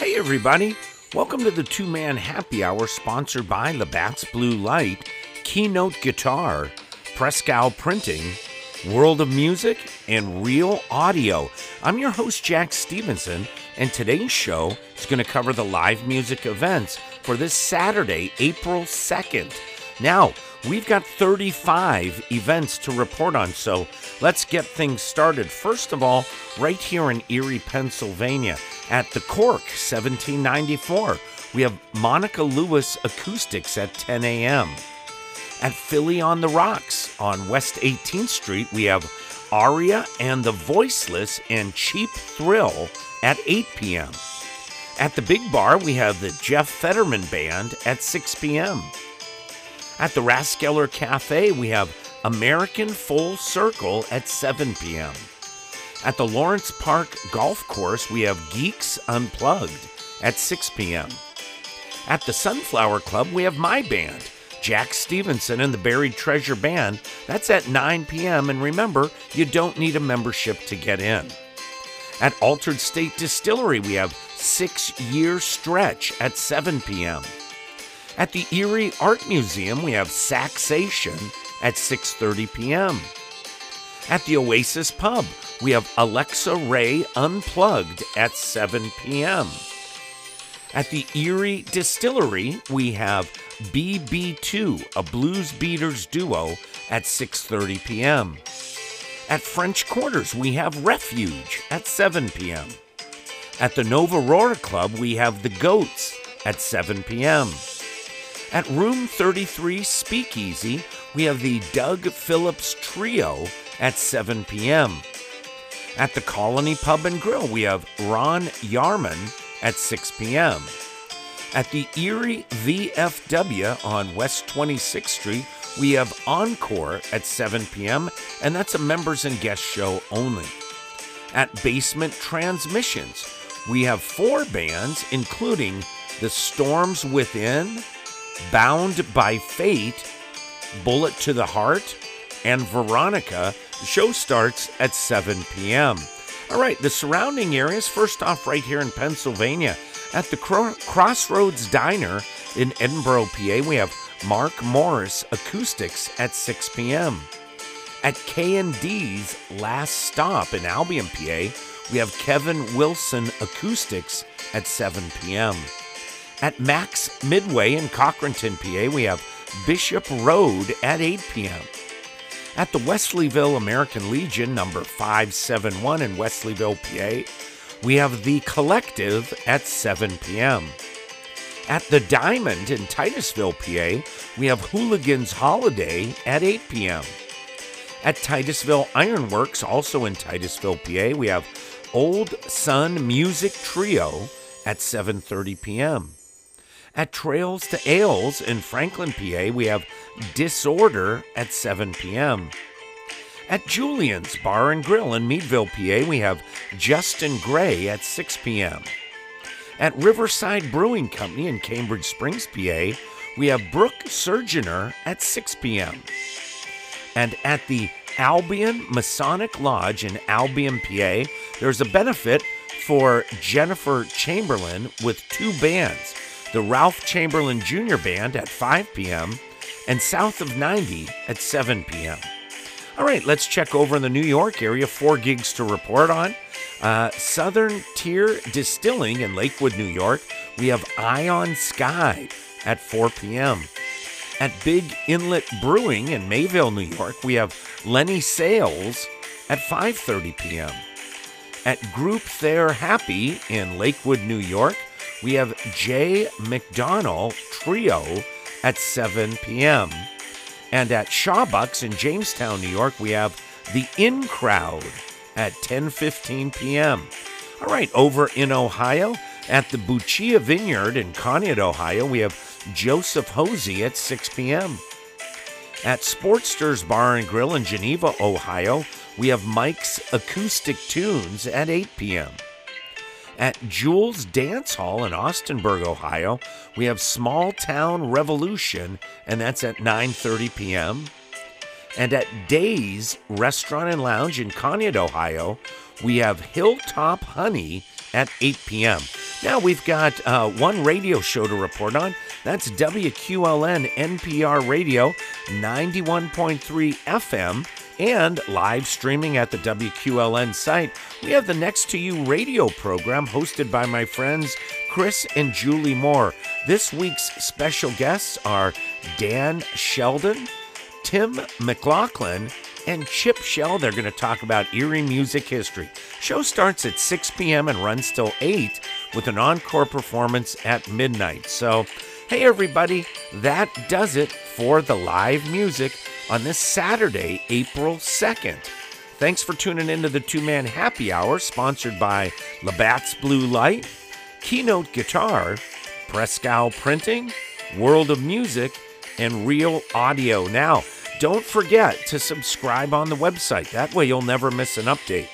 Hey, everybody. Welcome to the two man happy hour sponsored by Labatt's Blue Light, Keynote Guitar, Prescal Printing, World of Music, and Real Audio. I'm your host, Jack Stevenson, and today's show is going to cover the live music events for this Saturday, April 2nd. Now, we've got 35 events to report on, so let's get things started. First of all, right here in Erie, Pennsylvania, at the Cork 1794, we have Monica Lewis Acoustics at 10 a.m. At Philly on the Rocks on West 18th Street, we have Aria and the Voiceless and Cheap Thrill at 8 p.m. At the Big Bar, we have the Jeff Fetterman Band at 6 p.m. At the Raskeller Cafe, we have American Full Circle at 7 p.m. At the Lawrence Park Golf Course, we have Geeks Unplugged at 6 p.m. At the Sunflower Club, we have my band, Jack Stevenson and the Buried Treasure Band. That's at 9 p.m. And remember, you don't need a membership to get in. At Altered State Distillery, we have Six Year Stretch at 7 p.m. At the Erie Art Museum, we have Saxation at 6:30 p.m. At the Oasis Pub, we have Alexa Ray Unplugged at 7 p.m. At the Erie Distillery, we have BB2, a blues beaters duo at 6:30 p.m. At French Quarters, we have Refuge at 7 p.m. At the Nova Aurora Club, we have The Goats at 7 p.m. At Room 33 Speakeasy, we have the Doug Phillips Trio at 7 p.m. At the Colony Pub and Grill, we have Ron Yarman at 6 p.m. At the Erie VFW on West 26th Street, we have Encore at 7 p.m., and that's a members and guest show only. At Basement Transmissions, we have four bands, including The Storms Within, Bound by Fate, Bullet to the Heart, and Veronica. The show starts at 7 p.m. All right, the surrounding areas, first off, right here in Pennsylvania, at the Cro- Crossroads Diner in Edinboro, PA, we have Mark Morris Acoustics at 6 p.m. At K&D's Last Stop in Albion, PA, we have Kevin Wilson Acoustics at 7 p.m. At Max Midway in Cochranton, PA, we have Bishop Road at 8 p.m. At the Wesleyville American Legion, number 571 in Wesleyville, PA, we have The Collective at 7 p.m. At the Diamond in Titusville, PA, we have Hooligans Holiday at 8 p.m. At Titusville Ironworks, also in Titusville, PA, we have Old Sun Music Trio at 7:30 p.m. At Trails to Ales in Franklin, PA, we have Disorder at 7 p.m. At Julian's Bar and Grill in Meadville, PA, we have Justin Gray at 6 p.m. At Riverside Brewing Company in Cambridge Springs, PA, we have Brooke Surgeoner at 6 p.m. And at the Albion Masonic Lodge in Albion, PA, there's a benefit for Jennifer Chamberlain with two bands the Ralph Chamberlain Jr. Band at 5 p.m. and South of 90 at 7 p.m. All right, let's check over in the New York area. Four gigs to report on. Uh, Southern Tier Distilling in Lakewood, New York. We have Ion Sky at 4 p.m. At Big Inlet Brewing in Mayville, New York, we have Lenny Sales at 5:30 p.m. At Group Thayer Happy in Lakewood, New York, we have Jay McDonnell Trio at 7 p.m. And at Shawbucks in Jamestown, New York, we have The In Crowd at 10:15 p.m. All right, over in Ohio, at the Buccia Vineyard in Conneaut, Ohio, we have Joseph Hosey at 6 p.m. At Sportsters Bar and Grill in Geneva, Ohio, we have Mike's Acoustic Tunes at 8 p.m. At Jules Dance Hall in Austinburg, Ohio, we have Small Town Revolution, and that's at 9:30 p.m. And at Days Restaurant and Lounge in Conneaut, Ohio, we have Hilltop Honey at 8 p.m. Now we've got uh, one radio show to report on. That's WQLN NPR Radio, 91.3 FM, and live streaming at the WQLN site. We have the Next to You radio program hosted by my friends Chris and Julie Moore. This week's special guests are Dan Sheldon, Tim McLaughlin, and Chip Shell. They're going to talk about Erie music history. Show starts at 6 p.m. and runs till 8 with an encore performance at midnight. So, hey everybody, that does it for the live music on this Saturday, April 2nd. Thanks for tuning into the two man happy hour sponsored by Labatt's Blue Light, Keynote Guitar, Prescal Printing, World of Music, and Real Audio. Now, don't forget to subscribe on the website. That way you'll never miss an update.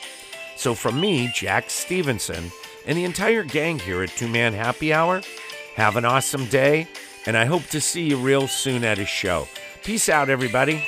So, from me, Jack Stevenson, and the entire gang here at Two Man Happy Hour, have an awesome day, and I hope to see you real soon at a show. Peace out, everybody.